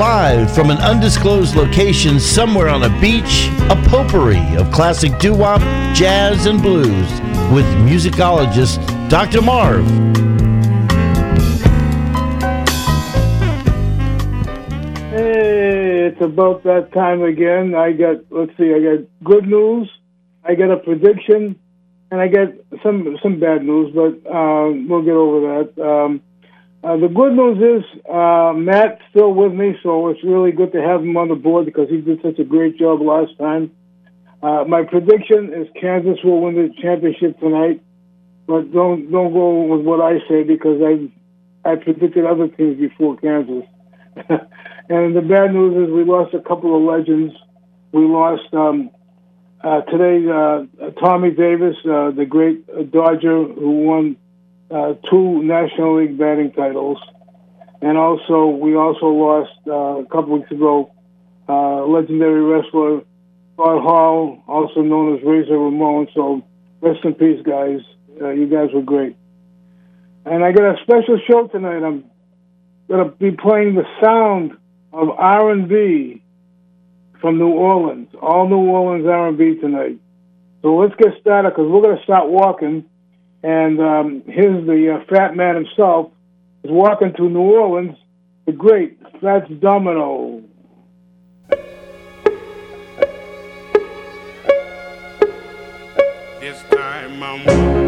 live from an undisclosed location somewhere on a beach, a potpourri of classic doo wop, jazz, and blues with musicologist Dr. Marv. Hey, it's about that time again. I got, let's see, I got good news, I got a prediction, and I got some some bad news, but uh, we'll get over that. Um, uh, the good news is uh, Matt's still with me, so it's really good to have him on the board because he did such a great job last time. Uh, my prediction is Kansas will win the championship tonight, but don't don't go with what I say because I I predicted other teams before Kansas. and the bad news is we lost a couple of legends. We lost um, uh, today uh, Tommy Davis, uh, the great Dodger who won uh, two National League batting titles, and also we also lost uh, a couple weeks ago uh, legendary wrestler Scott Hall, also known as Razor Ramon. So rest in peace, guys. Uh, you guys were great. And I got a special show tonight. I'm gonna be playing the sound of R&B from New Orleans, all New Orleans R&B tonight. So let's get started because we're gonna start walking and um, here's the uh, fat man himself is walking through New Orleans, the great Fats Domino. This time I'm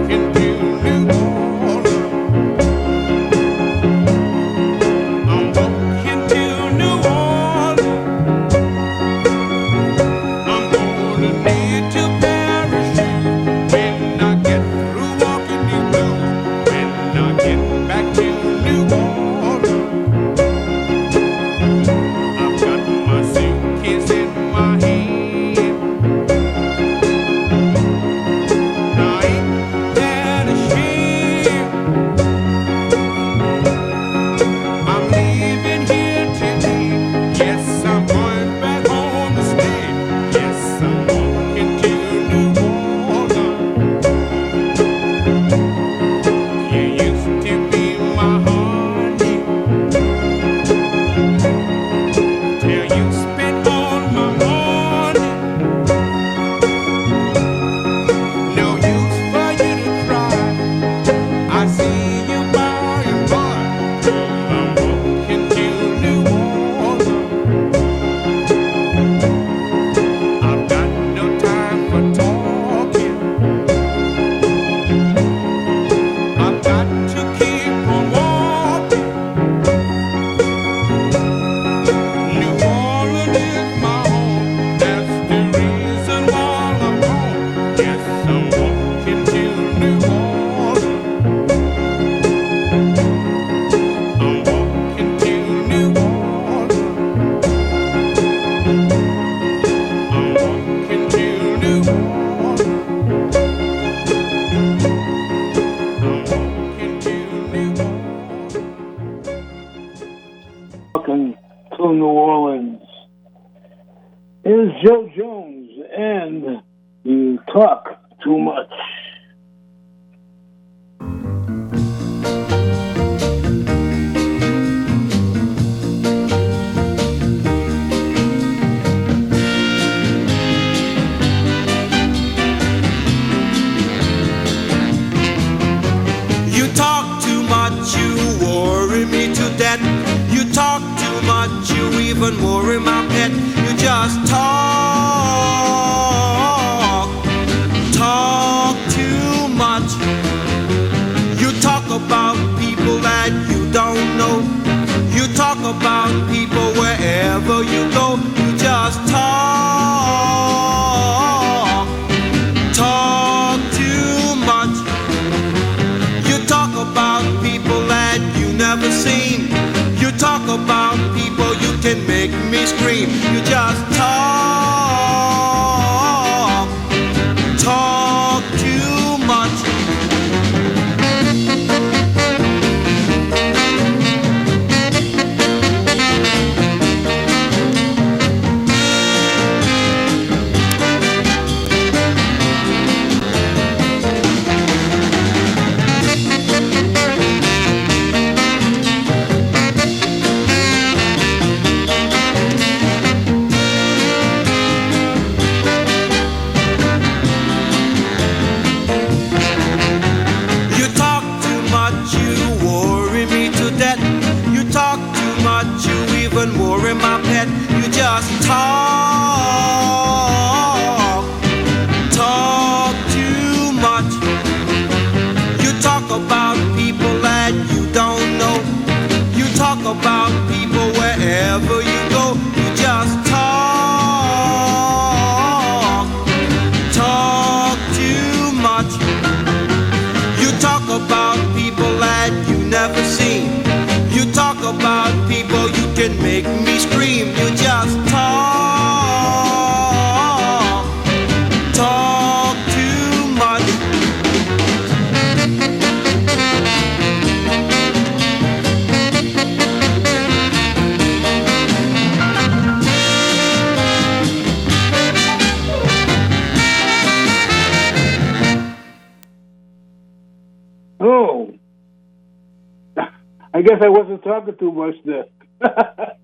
I wasn't talking too much there. that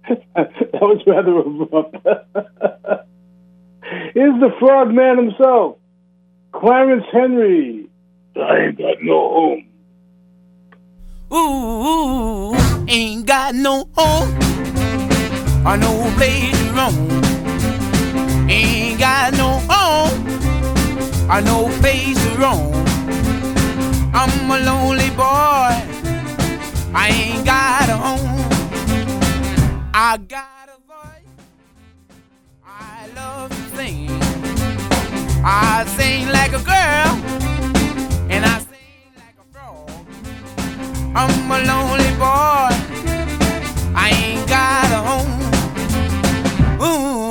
was rather abrupt. Here's the frog man himself, Clarence Henry. I ain't got no home. Ooh, ain't got no home or no place to roam. Ain't got no home or no place to roam. I'm a lonely boy I ain't got a home. I got a voice. I love to sing. I sing like a girl, and I sing like a frog. I'm a lonely boy. I ain't got a home. Ooh.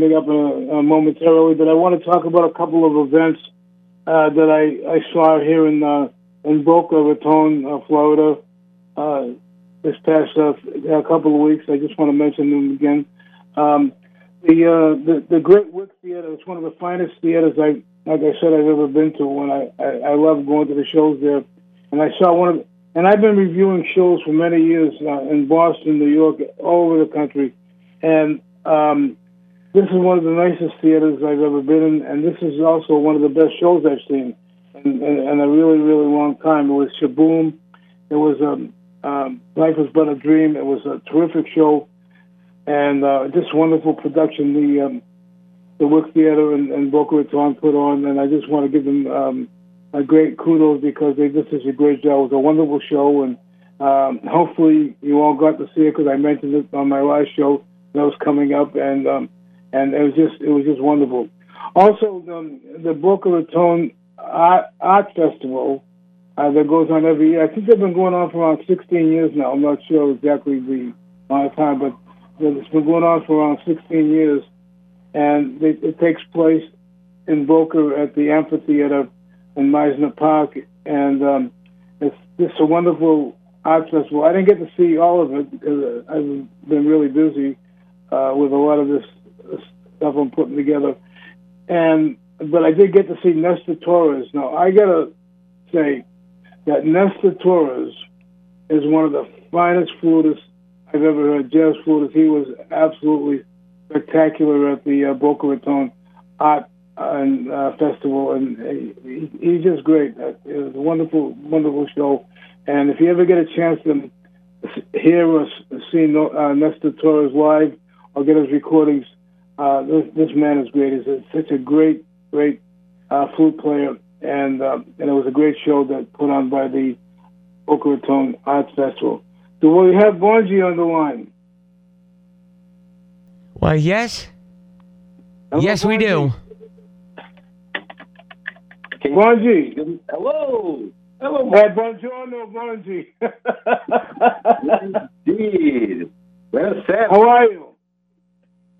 Coming up uh, uh, momentarily, but I want to talk about a couple of events uh, that I, I saw here in uh, in Boca Raton, uh, Florida, uh, this past uh, a couple of weeks. I just want to mention them again. Um, the, uh, the the Great Wick Theater is one of the finest theaters I like I said I've ever been to. When I, I I love going to the shows there, and I saw one of and I've been reviewing shows for many years uh, in Boston, New York, all over the country, and um, this is one of the nicest theaters I've ever been in, and this is also one of the best shows I've seen in, in, in a really, really long time. It was Shaboom. It was um, um, Life Was But a Dream. It was a terrific show, and uh, just wonderful production. The um, the Wick Theater and, and Boca Raton put on, and I just want to give them um, a great kudos because they did such a great job. It was a wonderful show, and um, hopefully you all got to see it because I mentioned it on my last show that was coming up, and um, and it was just it was just wonderful. Also, the, the Boca Raton Art, Art Festival uh, that goes on every year. I think they've been going on for around 16 years now. I'm not sure exactly the amount of time, but it's been going on for around 16 years, and it, it takes place in Boca at the amphitheater in Mizner Park, and um, it's just a wonderful art festival. I didn't get to see all of it because I've been really busy uh, with a lot of this stuff I'm putting together. And but I did get to see Nestor Torres. Now I gotta say that Nestor Torres is one of the finest flutists I've ever heard. Jazz flutist. He was absolutely spectacular at the uh, Boca Raton Art and uh, Festival, and he, he's just great. It was a wonderful, wonderful show. And if you ever get a chance to hear or see uh, Nestor Torres live or get his recordings, uh, this, this man is great. He's a, such a great, great uh, flute player, and uh, and it was a great show that put on by the Boca Raton Arts Festival. Do we have Bonji on the line? Well, yes. Hello, yes, we do. Bonji. Hello. Hello. Hey, buongiorno, Bonji. Indeed. Well said. How are you?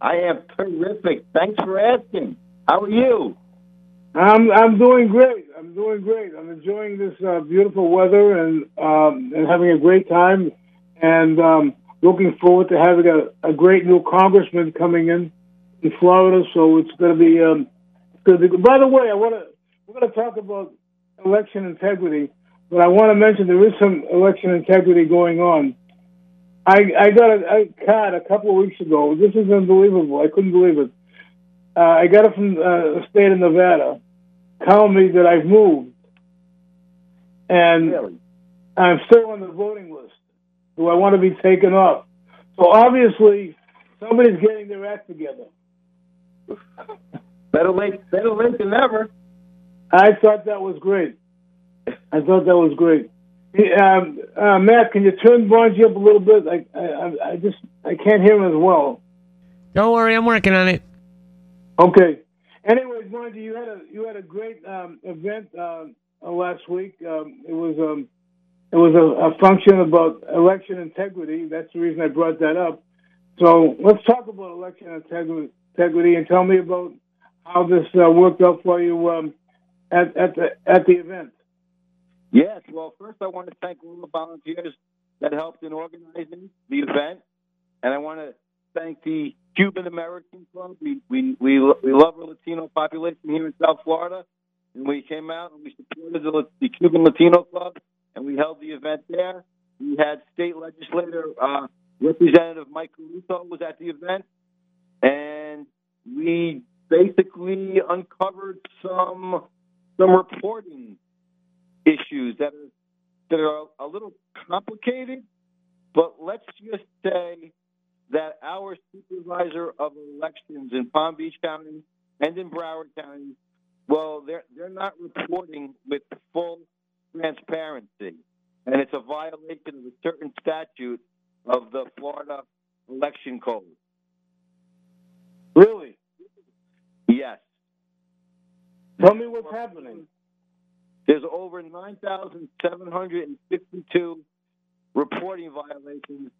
I am terrific. Thanks for asking. How are you? I'm I'm doing great. I'm doing great. I'm enjoying this uh, beautiful weather and um, and having a great time, and um, looking forward to having a, a great new congressman coming in in Florida. So it's going to be um. By the way, I want to we're going to talk about election integrity, but I want to mention there is some election integrity going on. I I got a, a card a couple of weeks ago. This is unbelievable. I couldn't believe it. Uh, I got it from uh, the state of Nevada, telling me that I've moved, and Really? I'm still on the voting list. Do I want to be taken off? So obviously, somebody's getting their act together. Better late, better late than never. I thought that was great. I thought that was great. Hey, Um, uh, Matt, can you turn Bonji up a little bit? I, I, I just I can't hear him as well. Don't worry, I'm working on it. Okay. Anyways, Bonji, you had a you had a great um, event uh, uh, last week. Um, it was um, it was a, a function about election integrity. That's the reason I brought that up. So let's talk about election integrity, integrity and tell me about how this uh, worked out for you um, at at the at the event. Yes. Well, first I want to thank all the volunteers that helped in organizing the event, and I want to thank the Cuban American Club. We we we we love our Latino population here in South Florida, and we came out and we supported the, the Cuban Latino Club, and we held the event there. We had state legislator uh, Representative Mike Caruso was at the event, and we basically uncovered some some reporting issues that are that are a little complicated, but let's just say that our supervisor of elections in Palm Beach County and in Broward County, well, they're they're not reporting with full transparency, and it's a violation of a certain statute of the Florida Election Code. Really? Yes. Tell me what's happening. There's over 9,752 reporting violations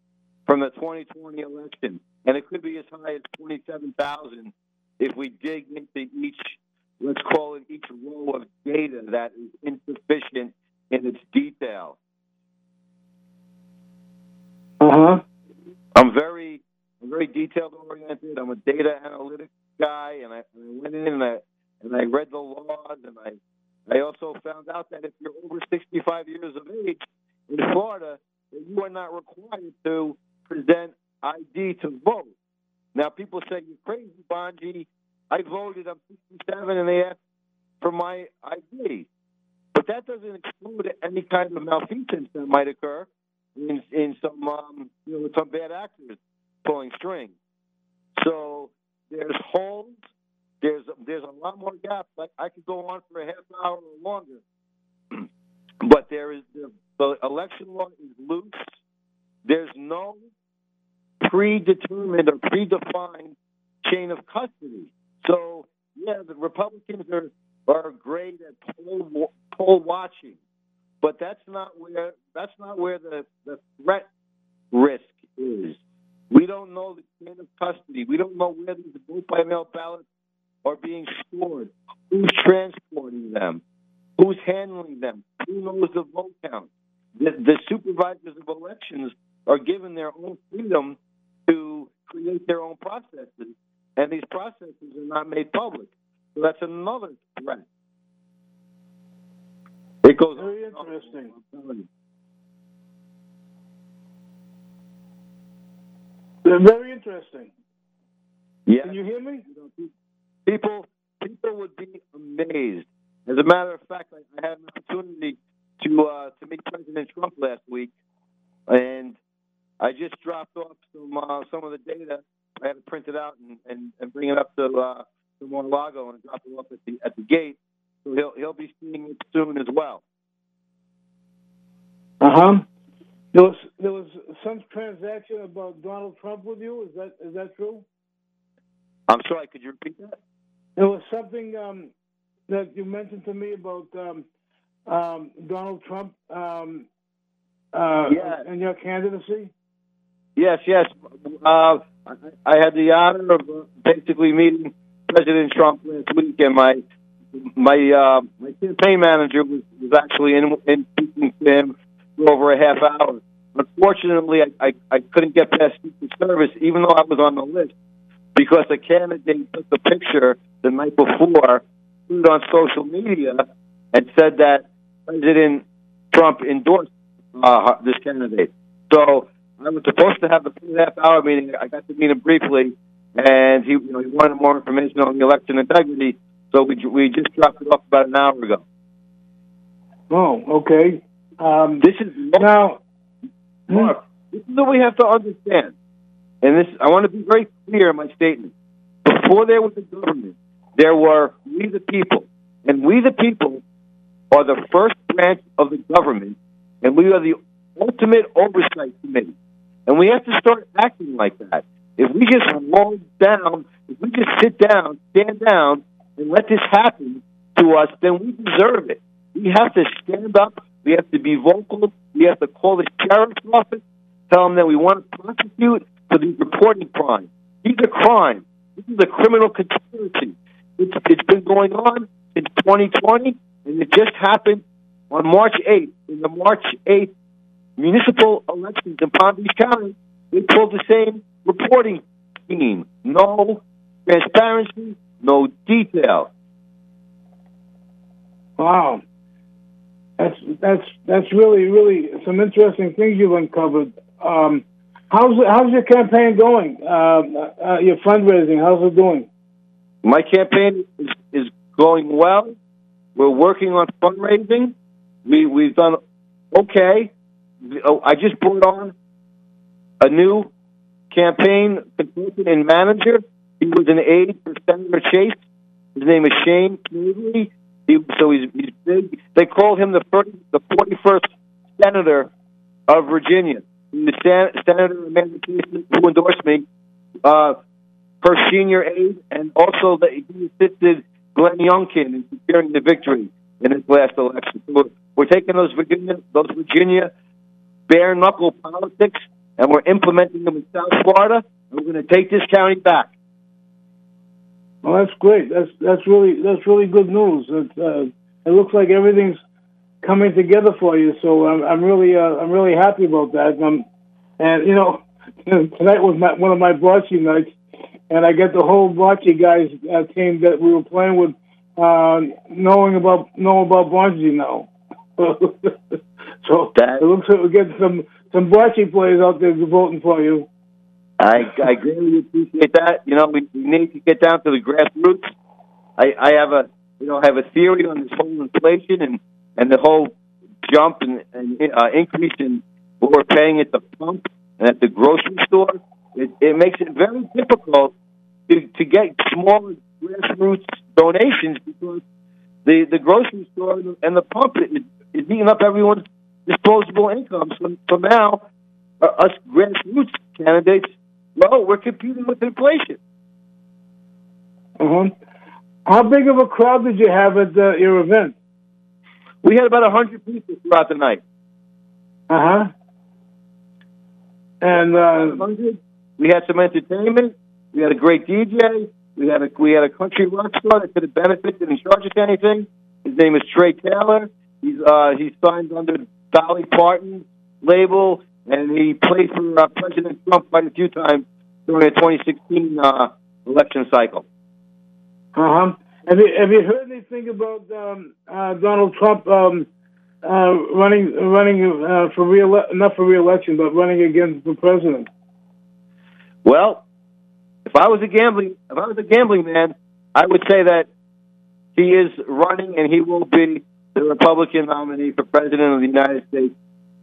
from the 2020 election, and it could be as high as 27,000 if we dig into each, let's call it each row of data that is insufficient in its detail. Uh huh. I'm very, I'm very detailed oriented. I'm a data analytics guy, and I, and I went in and I, and I read the laws, and I, I also found out that if you're over 65 years of age in Florida, you are not required to present ID to vote. Now, people say you're crazy, Bonji. I voted. I'm 67, and they asked for my ID. But that doesn't exclude any kind of malfeasance that might occur in, in some, um, you know, some bad actors pulling strings. So there's holes. There's there's a lot more gaps. I, I could go on for a half hour or longer. but there is the, the election law is loose. There's no predetermined or predefined chain of custody. So yeah, the Republicans are are great at poll poll watching, but that's not where that's not where the the threat risk is. We don't know the chain of custody. We don't know where these vote by mail ballots are being stored, who's transporting them, who's handling them, who knows the vote count. The, the supervisors of elections are given their own freedom to create their own processes, and these processes are not made public. So that's another threat. It goes Very on and on. interesting. Very interesting. Yeah. Can you hear me? You know, pe- people people would be amazed. As a matter of fact, I, I had an opportunity to uh, to meet President Trump last week, and I just dropped off some uh, some of the data. I had to print it out and, and, and bring it up to uh, to Mar-a-Lago and drop it off at the at the gate. So he'll he'll be seeing it soon as well. Uh huh. There was there was some transaction about Donald Trump with you. Is that is that true? I'm sorry. Could you repeat that? There was something um, that you mentioned to me about um, um, Donald Trump um, uh, Yeah. and your candidacy. Yes, yes. Uh, I, I had the honor of uh, basically meeting President Trump last week, and my my uh, my campaign manager was, was actually in in speaking to him for over a half hour. Unfortunately, I, I, I couldn't get past Secret Service, even though I was on the list, because the candidate took the picture the night before, put it on social media, and said that President Trump endorsed uh, this candidate. So I was supposed to have the full half hour meeting. I got to meet him briefly, and he, you know, he wanted more information on the election integrity. So we we just dropped it off about an hour ago. Oh, okay. Um, This is now, Mark. This is what we have to understand, and this I want to be very clear in my statement. Before there was a government, there were we the people, and we the people are the first branch of the government, and we are the ultimate oversight committee. And we have to start acting like that. If we just roll down, if we just sit down, stand down, and let this happen to us, then we deserve it. We have to stand up. We have to be vocal. We have to call the sheriff's office, tell them that we want to prosecute for these reporting crimes. These are crimes. This is a criminal conspiracy. It's, it's been going on since 2020, and it just happened on March 8th. In the March 8th municipal elections in Palm Beach County, they pulled the same reporting scheme. No transparency, no detail. wow, that's that's that's really really some interesting things you've uncovered. Um, how's how's your campaign going? Uh, uh, your fundraising, how's it doing? My campaign is, is going well. We're working on fundraising. We we've done okay. Oh, I just brought on a new campaign consultant and manager. He was an aide for Senator Chase. His name is Shane Snavely. He, so he's, he's big. They call him the first, the forty first senator of Virginia. The sen- senator Amanda Chase who endorsed me. Uh, her senior aide, and also that he assisted Glenn Youngkin in securing the victory in his last election. So we're, we're taking those Virginia, those Virginia bare knuckle politics, and we're implementing them in South Florida. And we're going to take this county back. Well, that's great. That's that's really that's really good news. It, uh, it looks like everything's coming together for you. So I'm I'm really uh, I'm really happy about that. Um, and you know, tonight was my, one of my bocce nights, and I got the whole bocce guys uh, team that we were playing with, uh, knowing about know about bocce now. so That- it looks like we're getting some some bocce players out there voting for you. I, I greatly appreciate that. You know, we, we need to get down to the grassroots. I, I have a, you know, I have a theory on this whole inflation and and the whole jump and, uh, increase in what we're paying at the pump and at the grocery store. It, it makes it very difficult to to get small grassroots donations because the the grocery store and the pump is, is eating up everyone's disposable income. So, so now, uh, us grassroots candidates, well, we're competing with inflation. Uh-huh. How big of a crowd did you have at uh, your event? We had about a hundred people throughout the night. Uh huh. And uh, 100. We had some entertainment. We had a great DJ. We had a we had a country rock star that could have benefited didn't charge us anything. His name is Trey Taylor. He's uh, he's signed under Dolly Parton label, and he played for uh, President Trump quite a few times during the 2016 uh, election cycle. uh huh. Have you have you heard anything about um, uh, Donald Trump um, uh, running running uh, for re not for reelection, but running against the president? Well, if I was a gambling if I was a gambling man, I would say that he is running and he will be the Republican nominee for president of the United States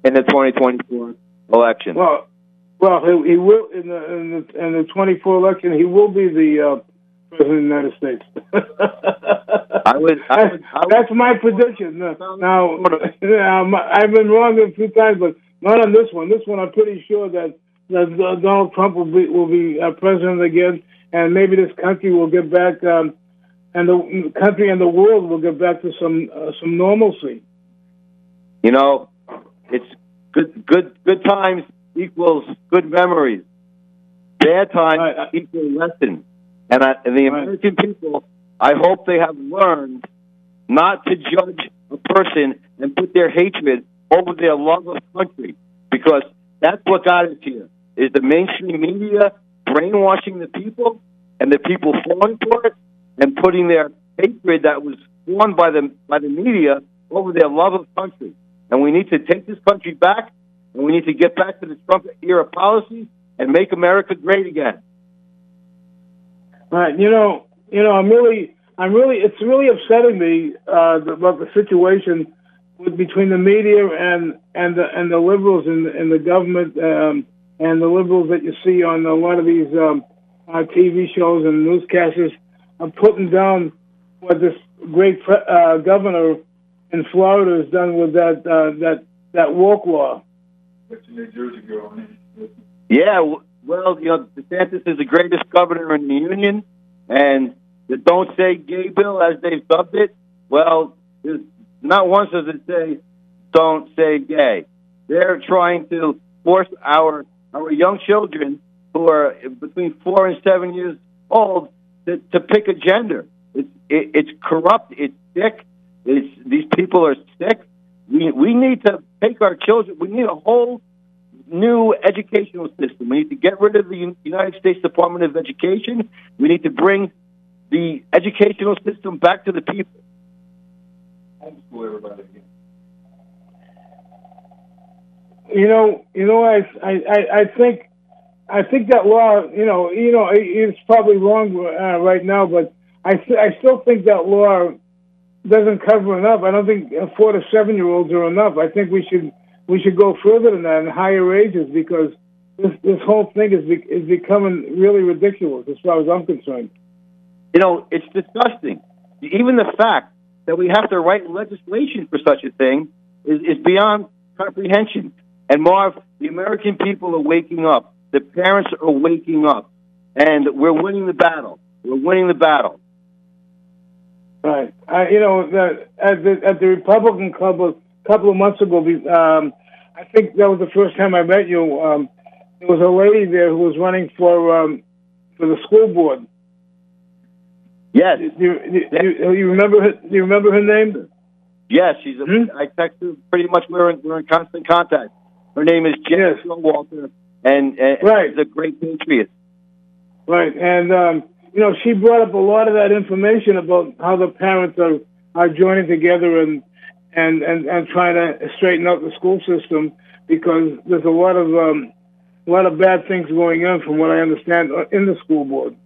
in the 2024 election. Well, Well, he, he will in the in the in the 24 election. He will be the uh, president of the United States. I would. I would, I would That's my prediction. Now, now I've been wrong a few times, but not on this one. This one, I'm pretty sure that that Donald Trump will be will be uh, president again, and maybe this country will get back, um, and the country and the world will get back to some uh, some normalcy. You know, it's good. Good. Good times equals good memories. Bad times Right, equal lessons. And, I, and the American people, I hope they have learned not to judge a person and put their hatred over their love of country, because that's what got us here. Is the mainstream media brainwashing the people, and the people falling for it, and putting their hatred that was formed by the by the media over their love of country. And we need to take this country back, and we need to get back to the Trump era policies and make America great again. Right. You know, you know, I'm really, I'm really, it's really upsetting me uh, about the situation with, between the media and and the and the liberals in in the government um, and the liberals that you see on a lot of these um, uh, TV shows and newscasters are putting down what this great pre- uh, governor in Florida has done with that uh, that that woke law. Yeah, w- well, you know, DeSantis is the greatest governor in the union, and the "Don't Say Gay" bill, as they've dubbed it, well, not once does it say "Don't Say Gay." They're trying to force our our young children who are between four and seven years old to, to pick a gender. It's it, it's corrupt. It's sick. It's these people are sick. We we need to take our children. We need a whole new educational system. We need to get rid of the United States Department of Education. We need to bring the educational system back to the people. Homeschool everybody again. You know, you know, I, I, I- I think, I think that law, you know, you know, it's probably wrong uh, right now, but I, th- I still think that law doesn't cover enough. I don't think four to seven year olds are enough. I think we should, we should go further than that and higher wages because this, this whole thing is, be- is becoming really ridiculous as far as I'm concerned. You know, it's disgusting. Even the fact that we have to write legislation for such a thing is, is beyond comprehension. And Marv, the American people are waking up. The parents are waking up. And we're winning the battle. We're winning the battle. Right. I, you know, the, at the at the Republican Club couple of months ago, um, I think that was the first time I met you. Um, there was a lady there who was running for um, for the school board. Yes. Do you, do you, you remember her? Do you remember her name? Yes, she's. A, Hmm? I text her pretty much. We're in, we're in constant contact. Her name is Jen Yes. Walter, and, and Right. she's a great patriot. Right. And um, you know, she brought up a lot of that information about how the parents are are joining together and and and, and trying to straighten out the school system because there's a lot of um, a lot of bad things going on, from what I understand, in the school board.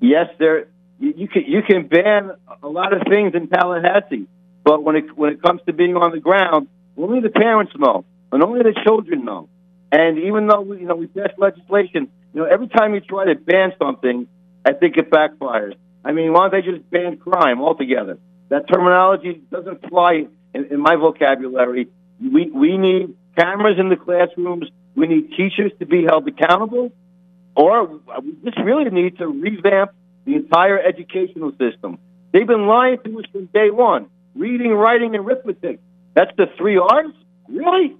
Yes, there. You, you can you can ban a lot of things in Tallahassee, but when it when it comes to being on the ground, only the parents know, and only the children know. And even though we, you know we pass legislation, you know every time you try to ban something, I think it backfires. I mean, why don't they just ban crime altogether? That terminology doesn't fly in, in my vocabulary. We we need cameras in the classrooms. We need teachers to be held accountable, or we just really need to revamp the entire educational system. They've been lying to us from day one. Reading, writing, and arithmetic. That's the three R's? Really?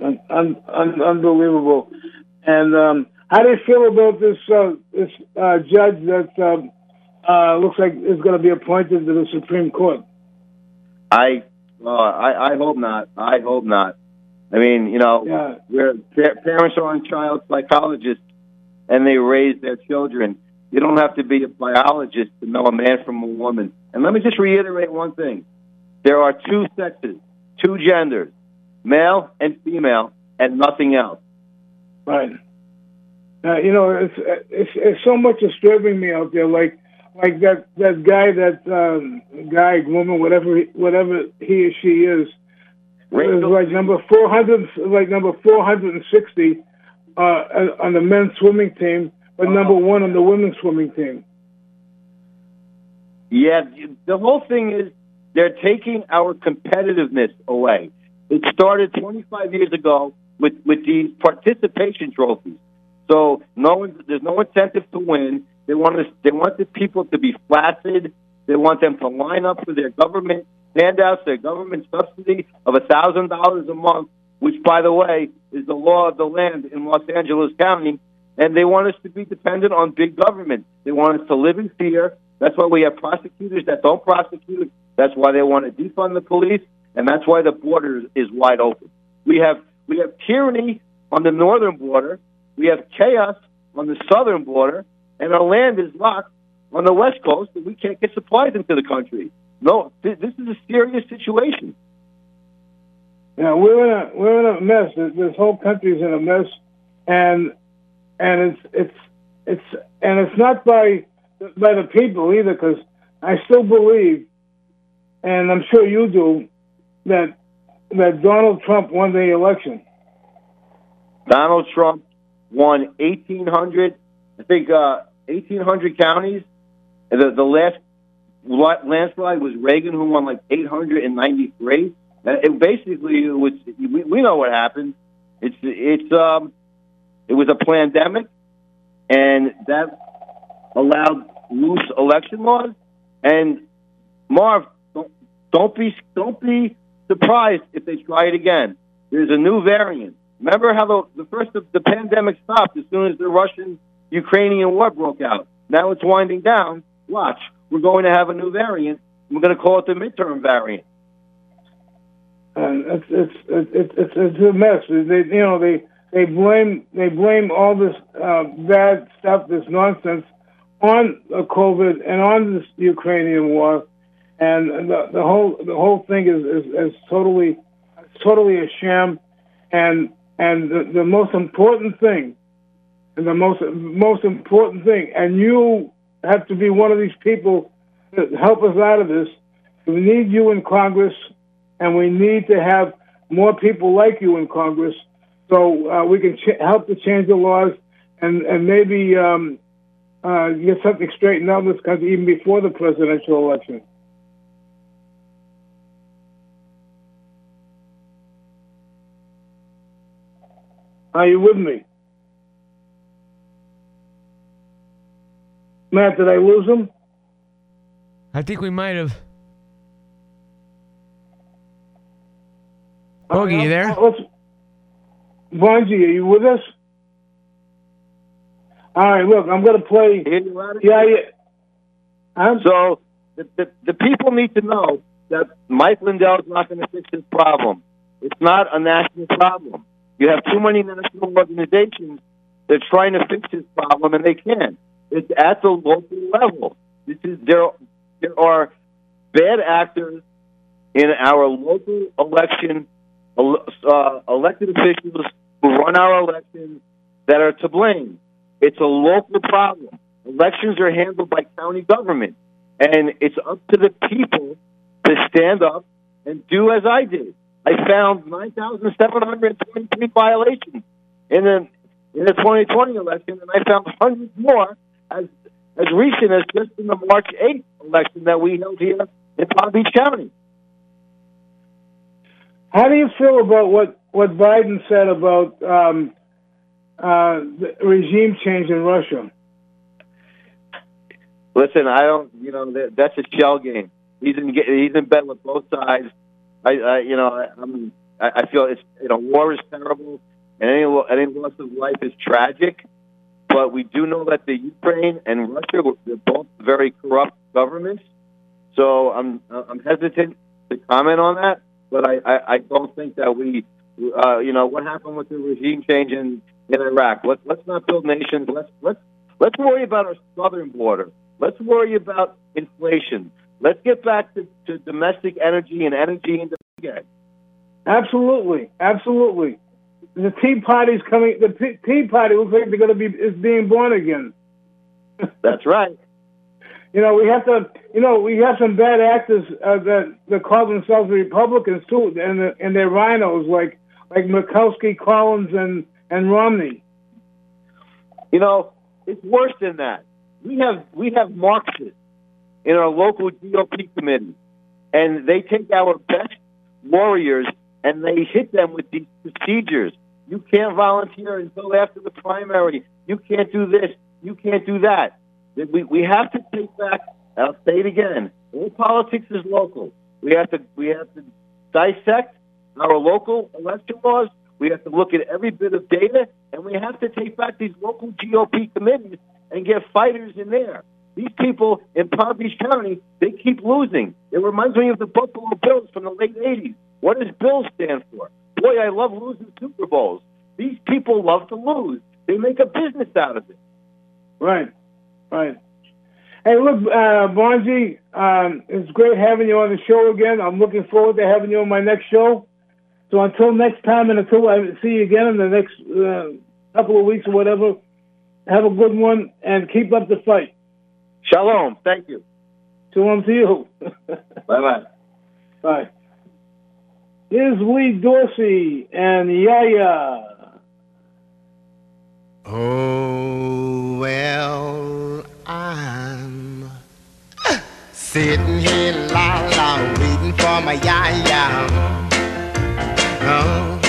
Un- un- un- unbelievable. And um, how do you feel about this uh, this uh, judge that um, uh, looks like is going to be appointed to the Supreme Court? I, uh, I, I hope not. I hope not. I mean, you know, Yeah. where pa- parents are on child psychologists and they raise their children. You don't have to be a biologist to know a man from a woman. And let me just reiterate one thing: there are two sexes, two genders, male and female, and nothing else. Right. Uh, you know, it's, it's it's so much disturbing me out there. Like like that that guy, that um, guy, woman, whatever he- whatever he or she is, is like number 400, like number 460 uh, on the men's swimming team, but number one on the women's swimming team. Yeah, the whole thing is they're taking our competitiveness away. It started 25 years ago with with these participation trophies. So no one, there's no incentive to win. They want us, they want the people to be flaccid. They want them to line up for their government handouts, their government subsidy of thousand dollars a month, which, by the way, is the law of the land in Los Angeles County. And they want us to be dependent on big government. They want us to live in fear. That's why we have prosecutors that don't prosecute. That's why they want to defund the police, and that's why the border is wide open. We have we have tyranny on the northern border. We have chaos on the southern border, and our land is locked on the west coast, and we can't get supplies into the country. No, th- this is a serious situation. Yeah, we're in a we're in a mess. This whole country's in a mess, and and it's it's it's and it's not by by the people either, because I still believe, and I'm sure you do, that that Donald Trump won the election. Donald Trump won 1,800, I think, uh, 1,800 counties. The, the last landslide was Reagan, who won like 893. Uh, It basically it was. We, we know what happened. It's it's um, it was a pandemic, and that allowed loose election laws. And Marv, don't, don't be don't be surprised if they try it again. There's a new variant. Remember how the, the first the pandemic stopped as soon as the Russian Ukrainian war broke out. Now it's winding down. Watch, we're going to have a new variant. We're going to call it the midterm variant. and it's it's it's it's, it's a mess. They you know they they blame they blame all this uh, bad stuff, this nonsense, on COVID and on this Ukrainian war, and the, the whole the whole thing is is, is totally totally a sham, and and the, the most important thing, and the most most important thing, and you have to be one of these people that help us out of this. We need you in Congress and we need to have more people like you in Congress so uh, we can ch- help to change the laws and and maybe um, uh, get something straightened out in this country even before the presidential election. Are you with me? Matt, did I lose him? I think we might have. Uh, Bogey, you there? let's- Bonji, are you with us? All right, look, I'm going to play. Hear you out of Yeah, yeah. I'm So the, the, the people need to know that Mike Lindell is not going to fix this problem. It's not a national problem. You have too many national organizations that are trying to fix this problem, and they can't. It's at the local level. This is there. There are bad actors in our local election uh, elected officials who run our elections that are to blame. It's a local problem. Elections are handled by county government, and it's up to the people to stand up and do as I did. I found 9,723 violations in the in the 2020 election, and I found hundreds more as as recent as just in the March 8th election that we held here in Palm Beach County. How do you feel about what, what Biden said about um, uh, the regime change in Russia? Listen, I don't. You know, that, that's a shell game. He's in. He's in bed with both sides. I, I you know, I, I'm. I, I feel it's. You know, war is terrible, and any any loss of life is tragic. But we do know that the Ukraine and Russia they're both very corrupt governments. So I'm I'm hesitant to comment on that. But I, I, I don't think that we, uh, you know, what happened with the regime change in, in Iraq. Let's let's not build nations. Let's let's let's worry about our southern border. Let's worry about inflation. Let's get back to, to domestic energy and energy independence. Absolutely, absolutely. The Tea Party's coming. The Tea- Tea Party looks like they're going to be is being born again. That's right. You know, we have to you know, we have some bad actors uh, that that call themselves Republicans too, and and they're RINOs like like Murkowski, Collins, and and Romney. You know, it's worse than that. We have we have Marxists in our local GOP committee, and they take our best warriors and they hit them with these procedures. You can't volunteer until after the primary. You can't do this. You can't do that. We, we have to take back. I'll say it again. All politics is local. We have to we have to dissect our local election laws. We have to look at every bit of data, and we have to take back these local GOP committees and get fighters in there. These people in Palm Beach County, they keep losing. It reminds me of the Buffalo Bills from the late 80s. What does Bill stand for? Boy, I love losing Super Bowls. These people love to lose. They make a business out of it. Right, right. Hey, look, uh, Bonzi, um, it's great having you on the show again. I'm looking forward to having you on my next show. So until next time, and until I see you again in the next uh, couple of weeks or whatever, have a good one and keep up the fight. Shalom. Thank you. Shalom to you. Bye bye bye. Here's Lee Dorsey and Yaya. Oh, well, I'm sitting here, la la, waiting for my yaya. Oh,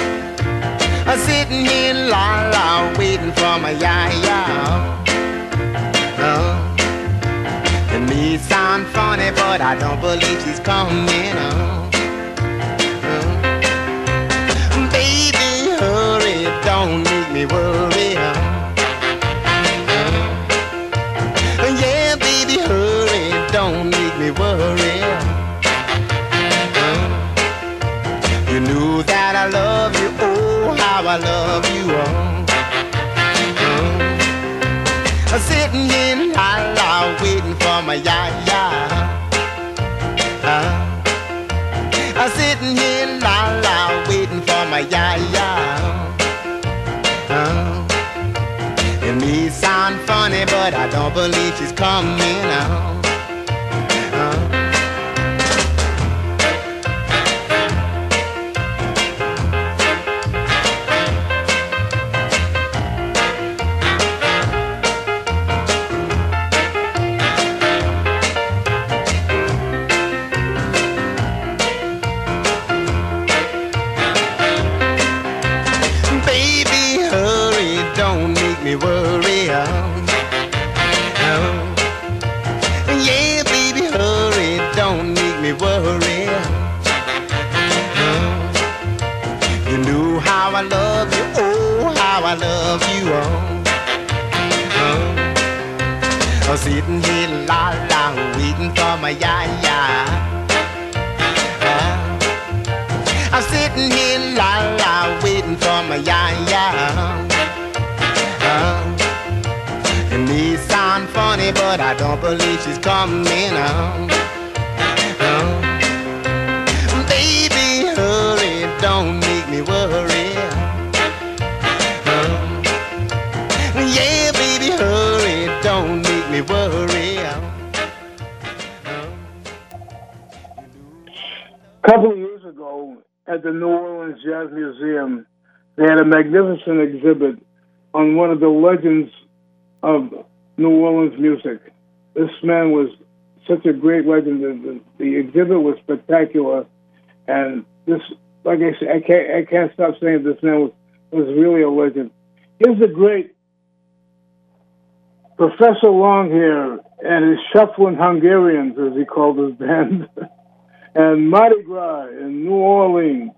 I'm sitting here, la la, waiting for my yaya. Oh, it may sound funny, but I don't believe she's coming. Oh. Don't believe she's coming on. Baby, hurry, don't make me worry. Oh. Yeah, baby, hurry, don't make me worry. A couple of years ago, at the New Orleans Jazz Museum, they had a magnificent exhibit on one of the legends of New Orleans music. This man was such a great legend. The, the, the exhibit was spectacular, and this, like I said, I can't, I can't stop saying this man was was really a legend. Here's the great Professor Longhair and his shuffling Hungarians, as he called his band, and Mardi Gras in New Orleans.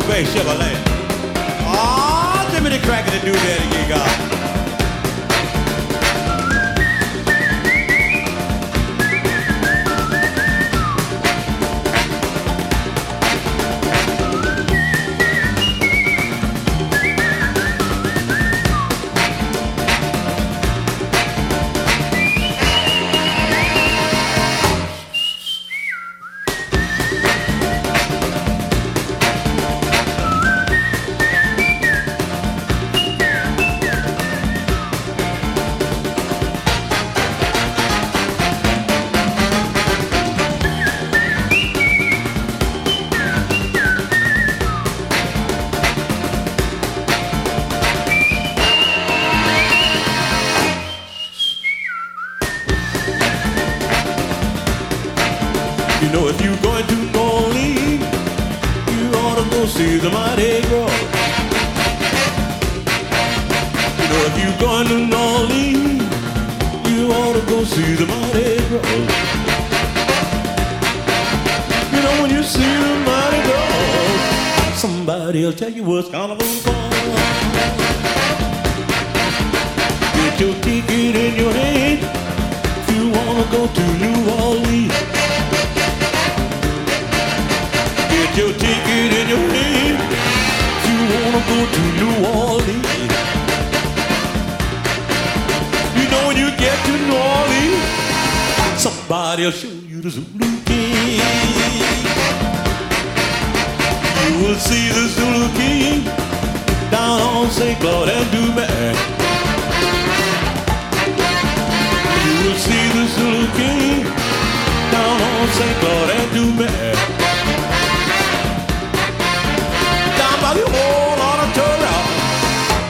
Coupe Chevrolet. Ah, Jimmy the cracker to do that again, God.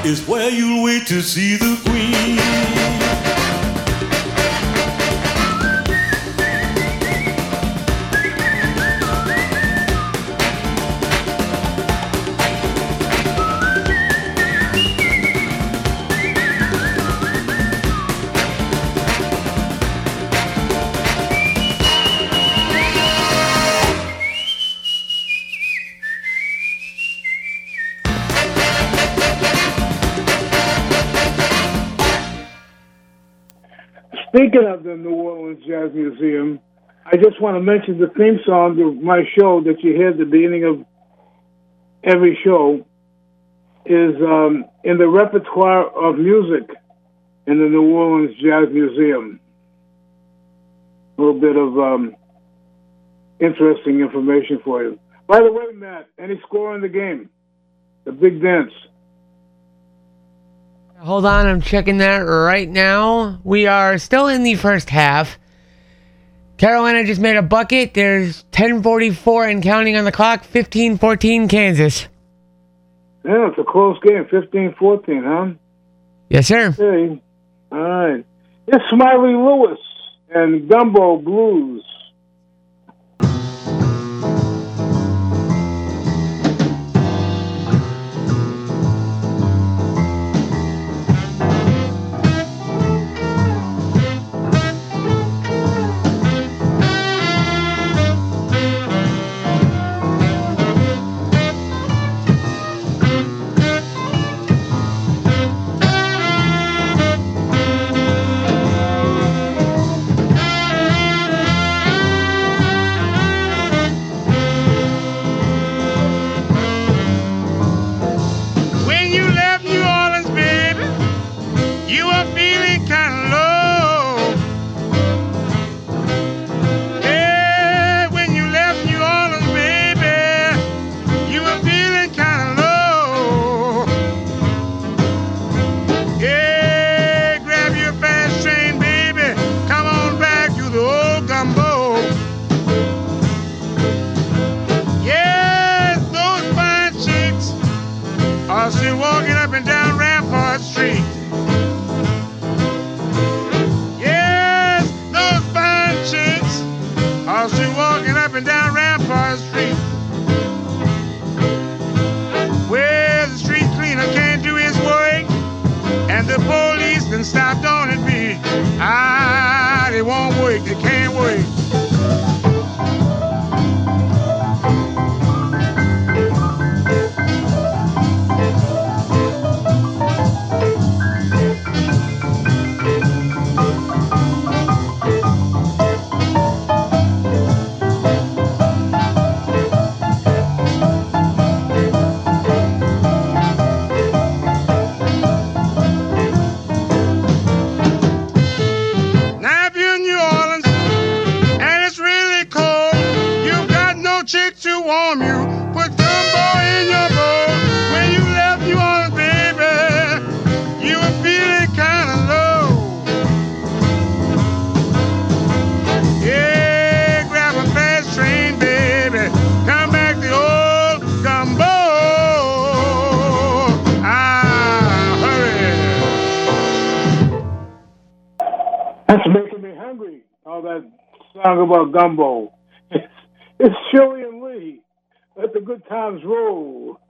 Is where you'll wait to see the Queen. Jazz Museum, I just want to mention the theme song of my show that you hear at the beginning of every show is um, in the repertoire of music in the New Orleans Jazz Museum. A little bit of um, interesting information for you. By the way, Matt, any score in the game? The big dance. Hold on, I'm checking that right now. We are still in the first half. Carolina just made a bucket. There's 10:44 and counting on the clock. 15-14 Kansas. Yeah, it's a close game, 15-14, huh? Yes, sir. Okay. All right. It's Smiley Lewis and Gumbo Blues. No chick to warm you. Put gumbo in your bowl. When you left New Orleans, baby, you were feeling kind of low. Yeah, grab a fast train, baby. Come back to old gumbo. Ah, hurry. That's making me hungry. All that song about gumbo. It's, and Lee. Let the good times roll.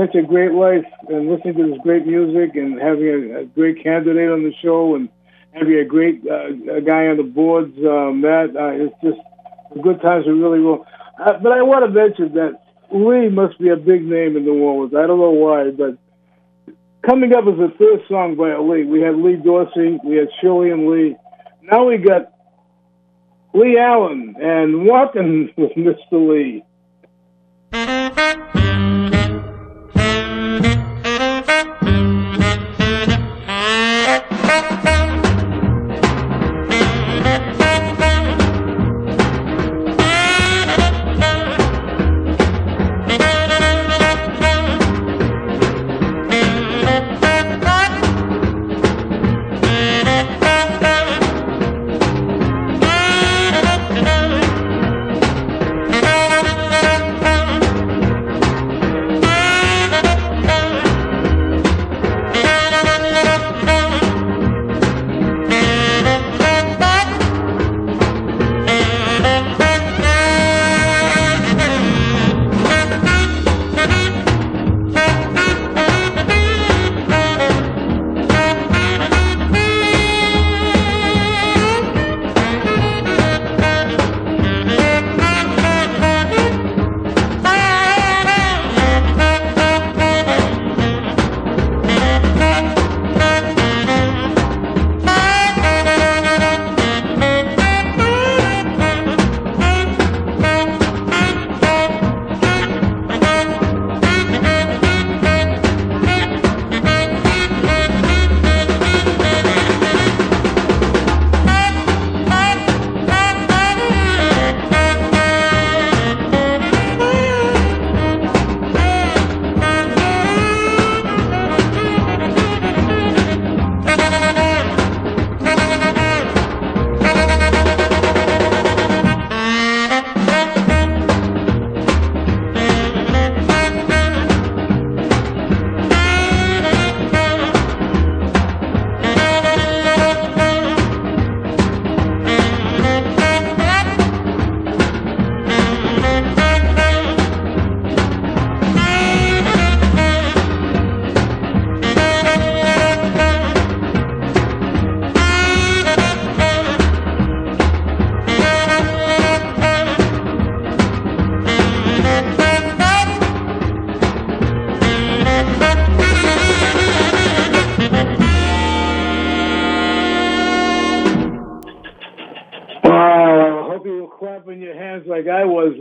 Such a great life, and listening to this great music, and having a, a great candidate on the show, and having a great uh, a guy on the boards, uh, Matt. Uh, it's just good times are really roll. Uh, but I want to mention that Lee must be a big name in New Orleans. I don't know why, but coming up as the third song by Lee, we had Lee Dorsey, we had Shirley and Lee. Now we got Lee Allen and Walking with Mr. Lee.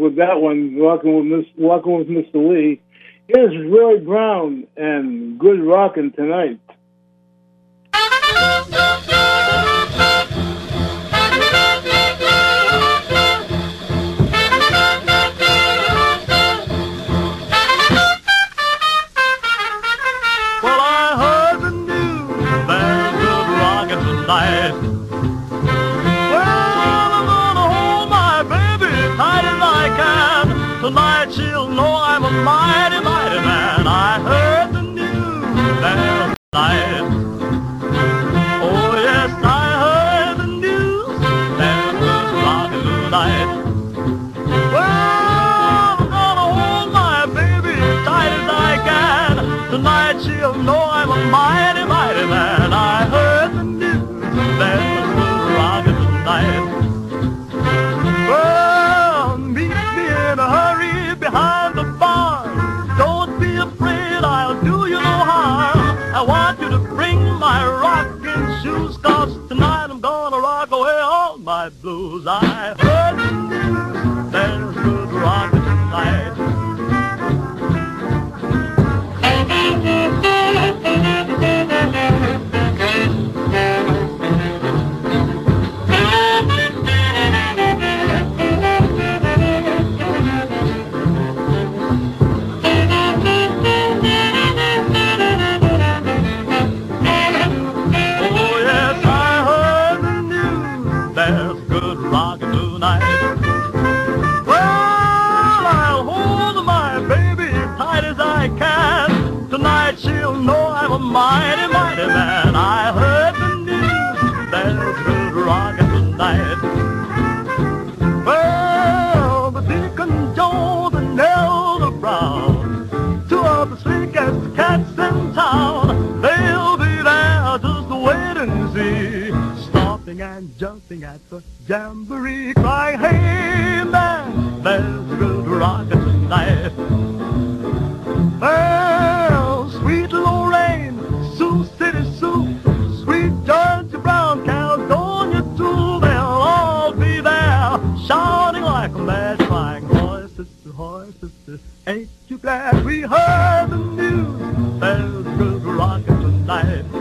With that one, walking with Miss, walking with Mr. Lee. Here's Roy Brown and Good Rockin' Tonight. life.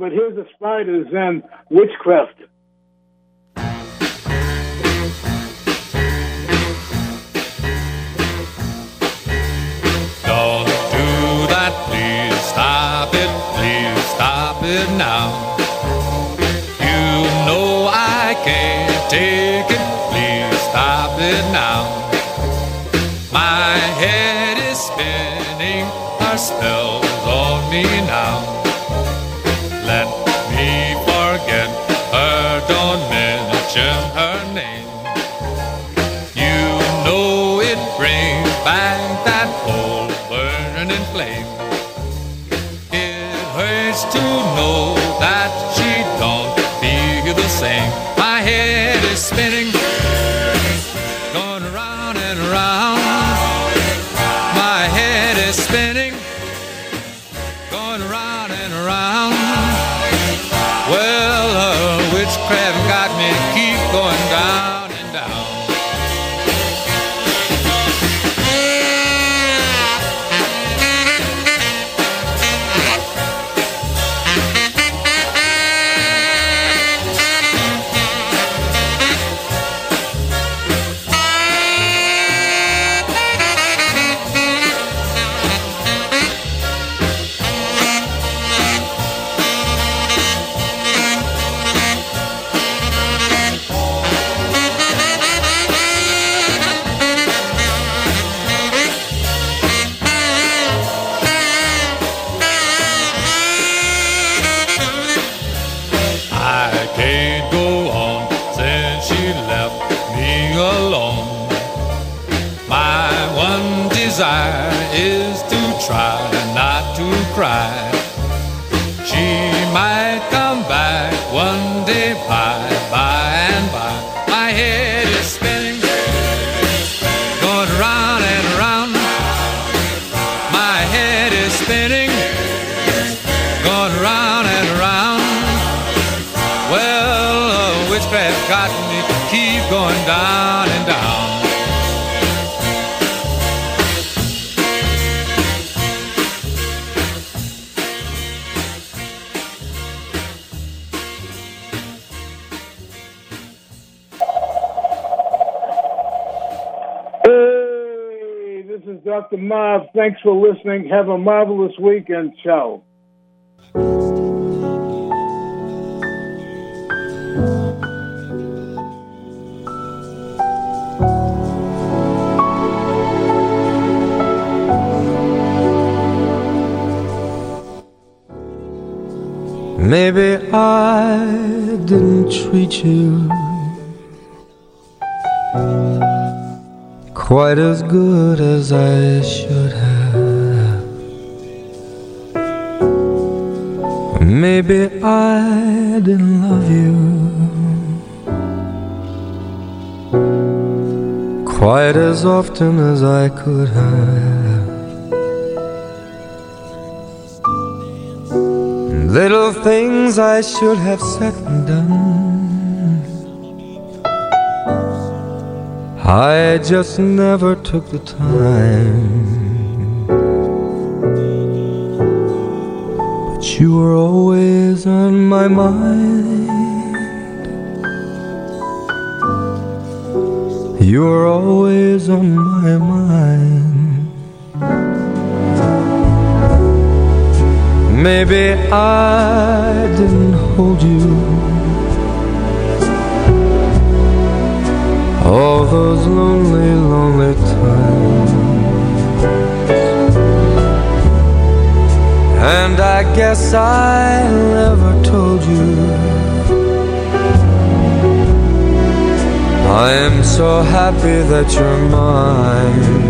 but here's the spiders and witchcraft. Don't do that, please stop it, please stop it now. You know I can't take it, please stop it now. My head is spinning, her spells on me now. Marv. Thanks for listening. Have a marvelous week and ciao. Maybe I didn't treat you quite as good as I should have. Maybe I didn't love you quite as often as I could have. Little things I should have said and done. I just never took the time. But you were always on my mind. You were always on my mind. Maybe I didn't hold you all those lonely, lonely times. And I guess I never told you I am so happy that you're mine.